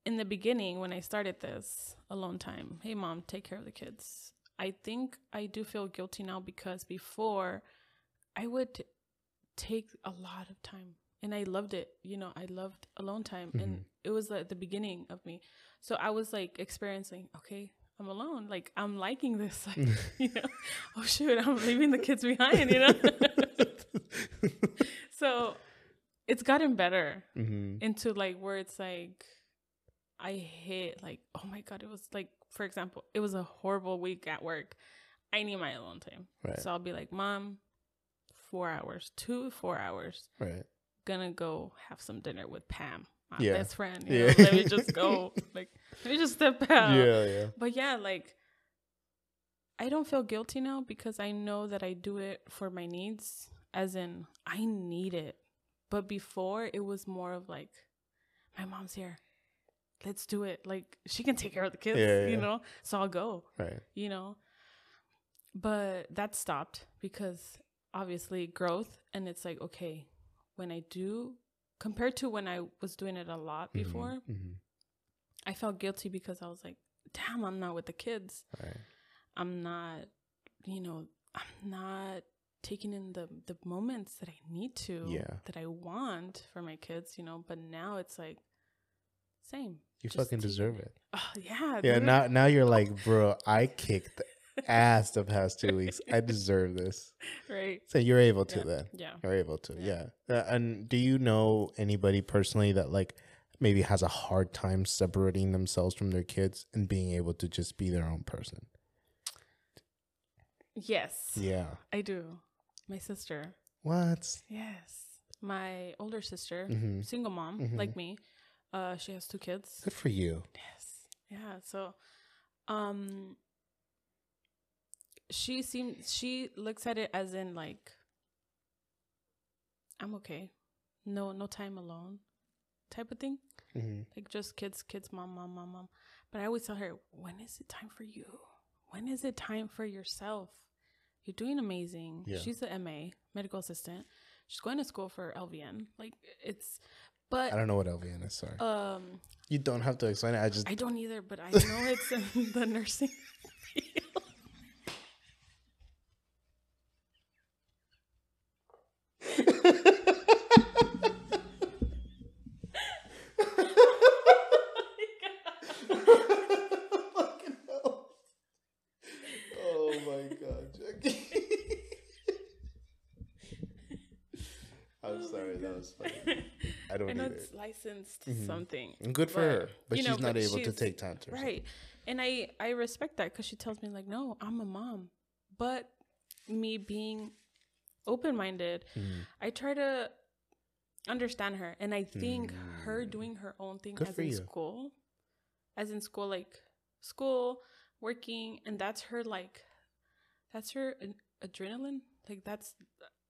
in the beginning, when I started this alone time, hey mom, take care of the kids. I think I do feel guilty now because before I would take a lot of time and I loved it. You know, I loved alone time and it was like the beginning of me. So I was like experiencing, okay, I'm alone. Like I'm liking this. Like, you know, oh shoot, I'm leaving the kids behind, you know? so it's gotten better mm-hmm. into like where it's like I hate like oh my god it was like for example it was a horrible week at work I need my alone time Right. so I'll be like mom four hours two four hours Right. gonna go have some dinner with Pam my Yeah. best friend you Yeah. know, let me just go like let me just step out Yeah. Yeah. but yeah like I don't feel guilty now because I know that I do it for my needs as in I need it but before it was more of like my mom's here let's do it like she can take care of the kids Yeah, you yeah. know so I'll go Right. you know but that stopped because obviously growth and it's like okay when I do compared to when I was doing it a lot before Mm-hmm. I felt guilty because I was like damn I'm not with the kids Right. I'm not, you know, I'm not taking in the the moments that I need to, Yeah. that I want for my kids, you know. But now it's like same. You Just fucking deserve it. Oh yeah, Yeah. dude. Now, now you're like, bro. I kicked ass the past two weeks. I deserve this. right. So you're able to Yeah. then. Yeah. You're able to. Yeah. Yeah. Uh, and do you know anybody personally that like maybe has a hard time separating themselves from their kids and being able to just be their own person? Yes, Yeah. I do. My sister. What? Yes, my older sister, Mhm. single mom Mhm. like me. Uh, she has two kids. Good for you. Yes. Yeah. So, um, she seems she looks at it as in like, I'm okay, no no time alone, type of thing. Mm-hmm. Like just kids, kids, mom, mom, mom, mom. But I always tell her, when is it time for you? When is it time for yourself? You're doing amazing. Yeah. She's a MA, medical assistant. She's going to school for LVN. Like it's, but I don't know what LVN is. Sorry. um. you don't have to explain it. I just. I don't either, but I know it's in the nursing field. oh my god, Jahkee. I'm Oh sorry, my that God. was funny. I don't I know either. it's licensed Mhm. something. And good for but, her, but she's know, not but able to take time to herself. Right. And I I respect that cuz she tells me like, "No, I'm a mom." But me being open-minded, Mhm. I try to understand her and I think her doing her own thing Mm. Good as in you. school, as in school like school, working and that's her like that's her ad- adrenaline. Like that's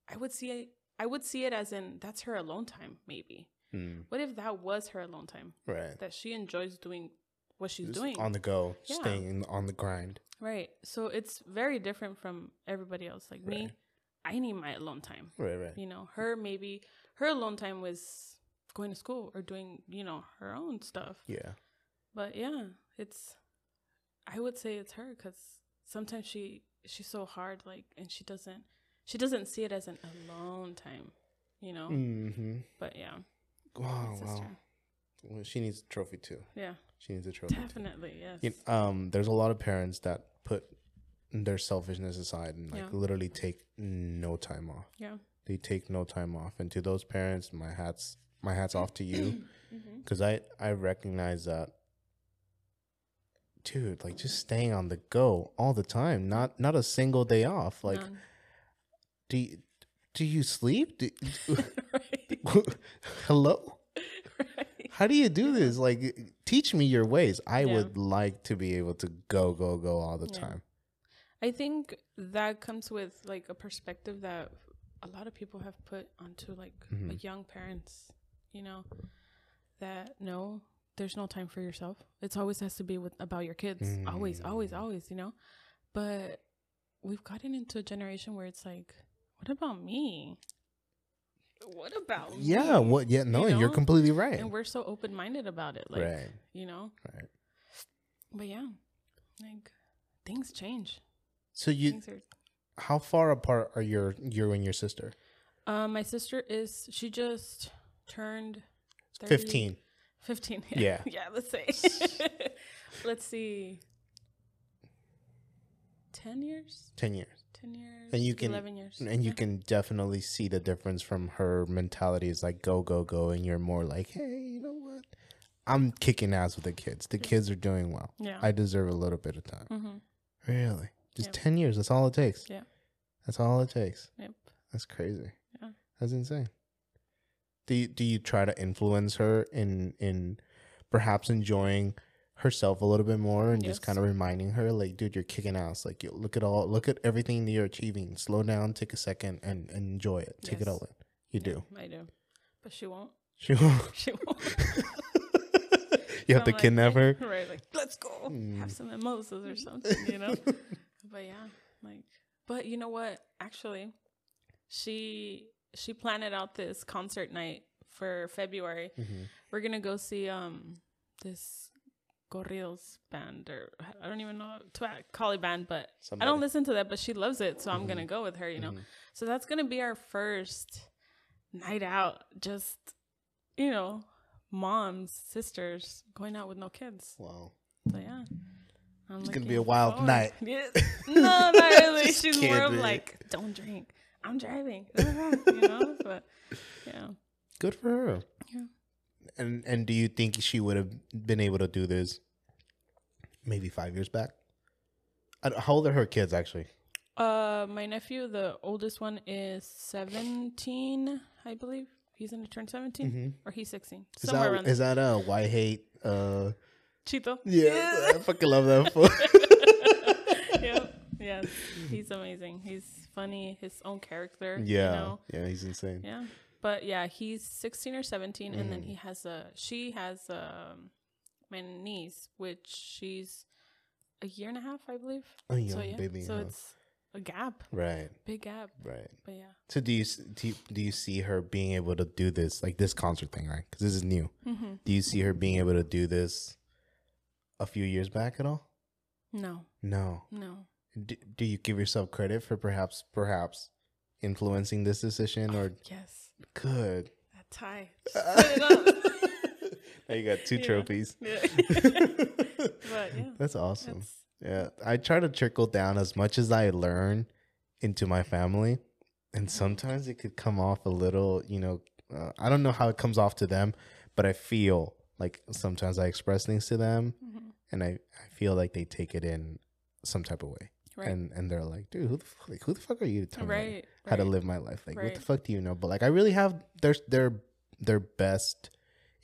I would see it I would see it as in that's her alone time maybe. Mm, What if that was her alone time? right. That she enjoys doing what she's Just doing. on the go, Yeah. staying on the grind. right. So it's very different from everybody else. Like me, I need my alone time. Right, right. You know, her maybe her alone time was going to school or doing, you know, her own stuff. Yeah. But yeah, it's I would say it's her cuz sometimes she she's so hard like and she doesn't she doesn't see it as an alone time, you know? Mm-hmm. But yeah, Wow, wow. Well, she needs a trophy too. Yeah, She needs a trophy. too. definitely. Yes. You um, there's a lot of parents that put their selfishness aside and like Yeah. literally take no time off. yeah. They take no time off, and to those parents, my hats my hat's off to you Mm-hmm. because I I recognize that, dude. Like just staying on the go all the time, not not a single day off. Like, None. do you, do you sleep? Do. hello. right. How do you do this? Like, teach me your ways. I Yeah. would like to be able to go, go, go all the Yeah. time. I think that comes with like a perspective that a lot of people have put onto like Mhm. young parents, you know, that no, there's no time for yourself. It's always has to be with about your kids. Always, always, Mm. always, you know. But we've gotten into a generation where it's like, what about me? What about Yeah. me? What? Yeah. No, You and you're completely right. And we're so open minded about it, like right. you know. Right. But yeah, like things change. So you, are how far apart are your you and your sister? Um, my sister is she just turned 30 Fifteen. 15. Yeah. yeah, let's say. let's see. 10 years? Ten years. 10 years. And you can- 11 years. And you Yeah. can definitely see the difference from her mentality is like go go go, and you're more like, hey, you know what? I'm kicking ass with the kids. The kids are doing well. Yeah. I deserve a little bit of time. mm-hmm. Really, just Yep. ten years. That's all it takes. Yeah. That's all it takes. Yep. That's crazy. Yeah. That's insane. Do you, do you try to influence her in in perhaps enjoying herself a little bit more and just kind of reminding her like dude you're kicking ass like you look at all look at everything that you're achieving slow down take a second and, and enjoy it take it all in you Yeah, do I do. But she won't. she won't She won't. you have to like, kidnap her Right, like, let's go. Mm. Have some mimosas or something, you know? but yeah, like but you know what? Actually, she she planned out this concert night for February. Mhm. We're gonna go see um this corridos band or I don't even know call it band, but I don't listen to that, but she loves it, so I'm gonna go with her, you know. Mhm. So that's gonna be our first night out, just you know, moms, sisters going out with no kids. wow So yeah. I'm It's gonna be a wild forward. night. Yeah. No, not really. She's more of like, don't drink. I'm driving. you know? But yeah. good for her. And and do you think she would have been able to do this maybe five years back how old are her kids actually Uh my nephew, the oldest one is seventeen, I believe. He's gonna turn 17 Mhm. or he's sixteen. Is Somewhere that around is that a why hate? Uh, Chito. yeah, I fucking love that. fool. yeah. Yes. He's amazing. He's funny, his own character. yeah, You know? yeah, he's insane. Yeah. But yeah, he's 16 or 17 and Mm. then he has a she has a my niece which she's a year and a half, I believe. A young so yeah. baby, so huh? it's a gap, Right, big gap. right. But yeah. So do you do you, do you see her being able to do this like this concert thing, right? Because this is new. Mhm. Do you see her being able to do this a few years back at all? No. No. No. Do, do you give yourself credit for perhaps perhaps influencing this decision or Yes. Good? That tie. Put it up. now you got two Yeah. trophies. Yeah. but yeah. That's awesome. That's Yeah, I try to trickle down as much as I learn into my family, and sometimes it could come off a little, you know, uh, I don't know how it comes off to them, but I feel like sometimes I express things to them, mhm. and I, I feel like they take it in some type of way, right. and and they're like, dude, who the fuck, like who the fuck are you to tell me right. how to live my life? Like, what the fuck do you know? But like, I really have their their their best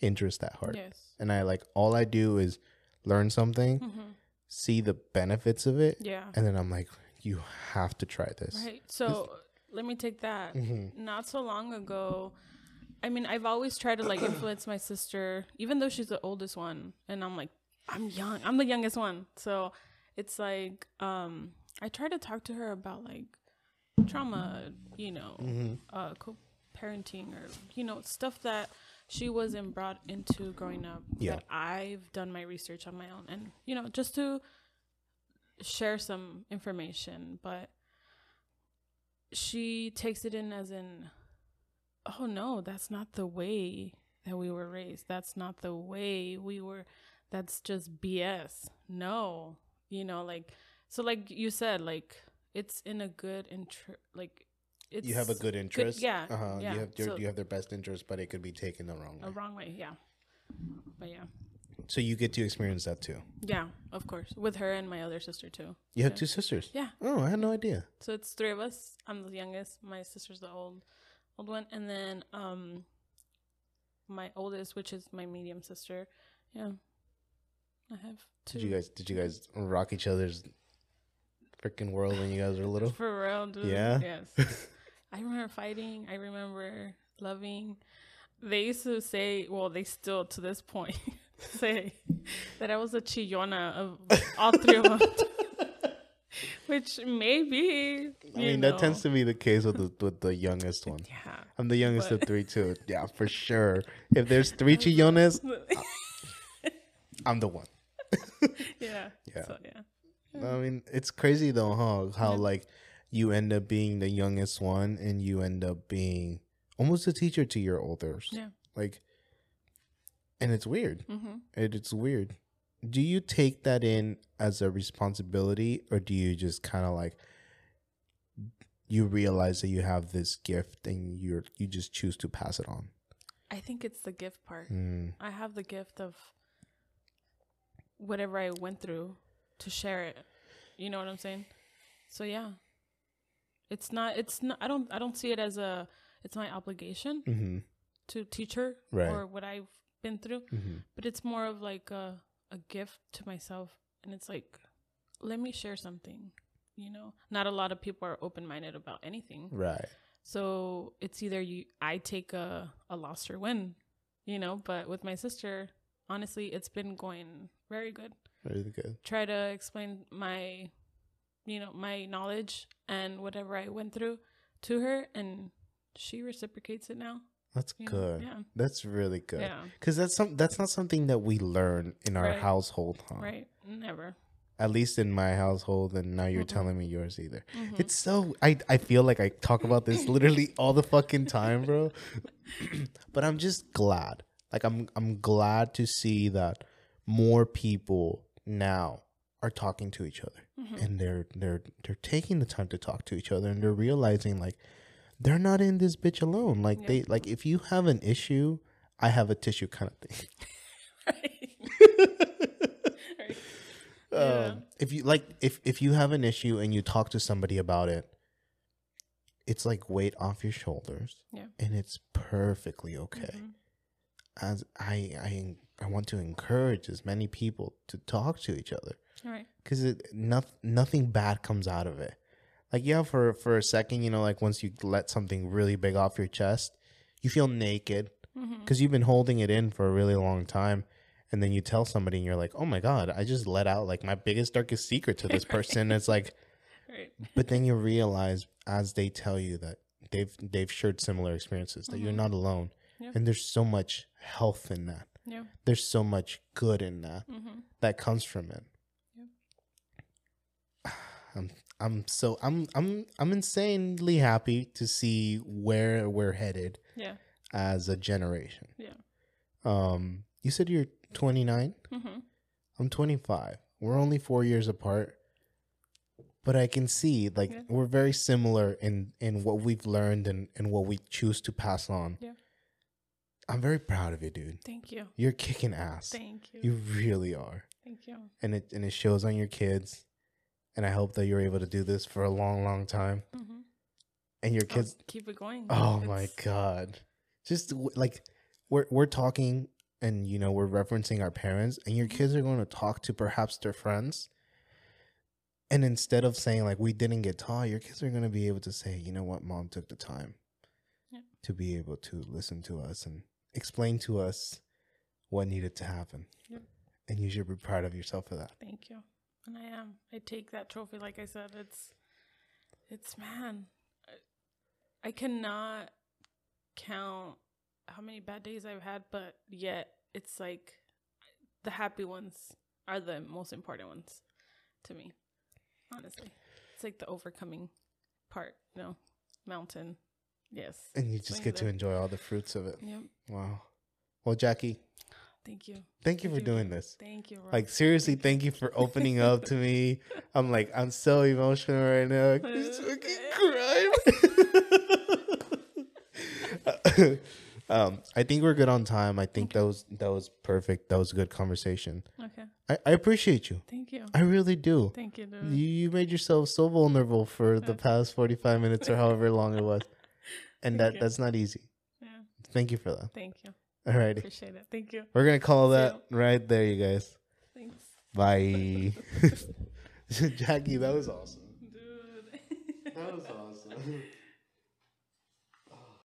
interest at heart, Yes. and I like all I do is learn something, hmm see the benefits of it, Yeah. and then I'm like, you have to try this. Right. So let me take that. Mhm. Not so long ago, I mean, I've always tried to like influence my sister, even though she's the oldest one, and I'm like, I'm young. I'm the youngest one, so it's like, um, I try to talk to her about like trauma, you know, Mhm. uh, co-parenting or you know stuff that she wasn't brought into growing up. Yeah. That I've done my research on my own, and you know, just to share some information, but she takes it in as in, oh no, that's not the way that we were raised. That's not the way we were. That's just BS. No, you know, like so, like you said, like it's in a good intr like it's you have a good interest. yeah, Uh-huh. yeah. You have your, So- you have their best interest, but it could be taken the wrong way. a wrong way. Yeah, but yeah, So you get to experience that too. yeah, of course, with her and my other sister too. You have Yeah. two sisters. Yeah, Oh, I had no idea. so it's three of us. I'm the youngest. My sister's the old, old one, and then um, my oldest, which is my medium sister. Yeah, I have two. Did you guys did you guys rock each other's freaking world when you guys were little? For real, dude. Yeah? Yes. I remember fighting. I remember loving. They used to say, well, they still to this point say that I was a chillona of all three of them. Which maybe. I mean, that tends to be the case with the with the youngest one. Yeah. I'm the youngest of three too. Yeah, for sure. If there's three chillones, I'm the one. yeah. Yeah. So, yeah. I mean, it's crazy though, huh? How Yeah. like you end up being the youngest one, and you end up being almost a teacher to your olders. Yeah. Like, and it's weird. hmm It, it's weird. Do you take that in as a responsibility, or do you just kind of like you realize that you have this gift and you're you just choose to pass it on? I think it's the gift part. Mm, I have the gift of whatever I went through to share it. You know what I'm saying? So yeah. It's not it's not I don't I don't see it as a it's my obligation hmm to teach her Right. or what I've been through, hmm but it's more of like a a gift to myself and it's like let me share something, you know. Not a lot of people are open-minded about anything. Right. So it's either you I take a, a loss or win, you know, but with my sister, honestly, it's been going very good. Very good. Try to explain my you know, my knowledge and whatever I went through to her and she reciprocates it now. That's you know? good. Yeah. That's really good. Yeah. Because that's some that's not something that we learn in our Right. household, huh? Right. Never. At least in my household, and now you're Mm-mm. telling me yours either. Mhm. It's so I I feel like I talk about this literally all the fucking time, bro. but I'm just glad. Like I'm I'm glad to see that more people now are talking to each other Mhm. and they're they're they're taking the time to talk to each other and they're realizing like they're not in this bitch alone. Like Yeah. they like if you have an issue, I have a tissue kind of thing. right. Yeah. um, if you like if if you have an issue and you talk to somebody about it it's like weight off your shoulders Yeah. and it's perfectly okay Mhm. as i i i want to encourage as many people to talk to each other right. because it not, nothing bad comes out of it like yeah for for a second you know like once you let something really big off your chest you feel naked because you've been holding it in for a really long time and then you tell somebody and you're like oh my god i just let out like my biggest darkest secret to this person it's like Right. but then you realize as they tell you that they've they've shared similar experiences that you're Mhm. not alone Yeah. and there's so much health in that Yeah. there's so much good in that hmm that comes from it i'm i'm so i'm i'm i'm insanely happy to see where we're headed Yeah. as a generation Yeah. um you said you're 29 hmm I'm 25. We're only four years apart, but I can see like Yeah. we're very similar in in what we've learned and and what we choose to pass on. Yeah. I'm very proud of you, dude. Thank you. You're kicking ass. Thank you. You really are, Thank you. and it and it shows on your kids. And I hope that you're able to do this for a long, long time. hmm And your kids, keep it going. oh my god, just like we're we're talking and you know we're referencing our parents and your kids are going to talk to perhaps their friends and instead of saying like we didn't get taught your kids are going to be able to say you know what mom took the time Yeah. to be able to listen to us and explain to us what needed to happen Yep. and you should be proud of yourself for that Thank you. And I am. I take that trophy. Like I said, it's, it's man. I, I cannot count how many bad days I've had, but yet it's like the happy ones are the most important ones to me. Honestly, it's like the overcoming part. You know, mountain. Yes. and you just get to enjoy all the fruits of it Yep. wow well Jahkee Thank you. thank you for doing this Thank you. Rob. Like seriously, thank you for opening up to me. I'm like, I'm so emotional right now. I just fucking cry. um, I think we're good on time. I think that was that was perfect. That was a good conversation. Okay. I, I appreciate you. Thank you. I really do. Thank you, dude. You, you made yourself so vulnerable for the past 45 minutes or however long it was. And that you. that's not easy. Yeah. Thank you for that. Thank you. Alrighty. Appreciate it. Thank you. We're going to call that right there, you guys. Thanks. Bye. Jahkee, that was awesome. Dude. That was awesome.